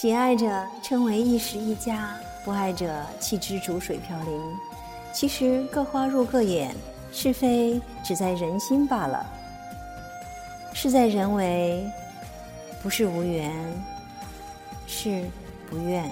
喜爱者称为一时一家不爱者弃之逐水飘零。其实各花入各眼是非只在人心罢了。事在人为不是无缘是不愿。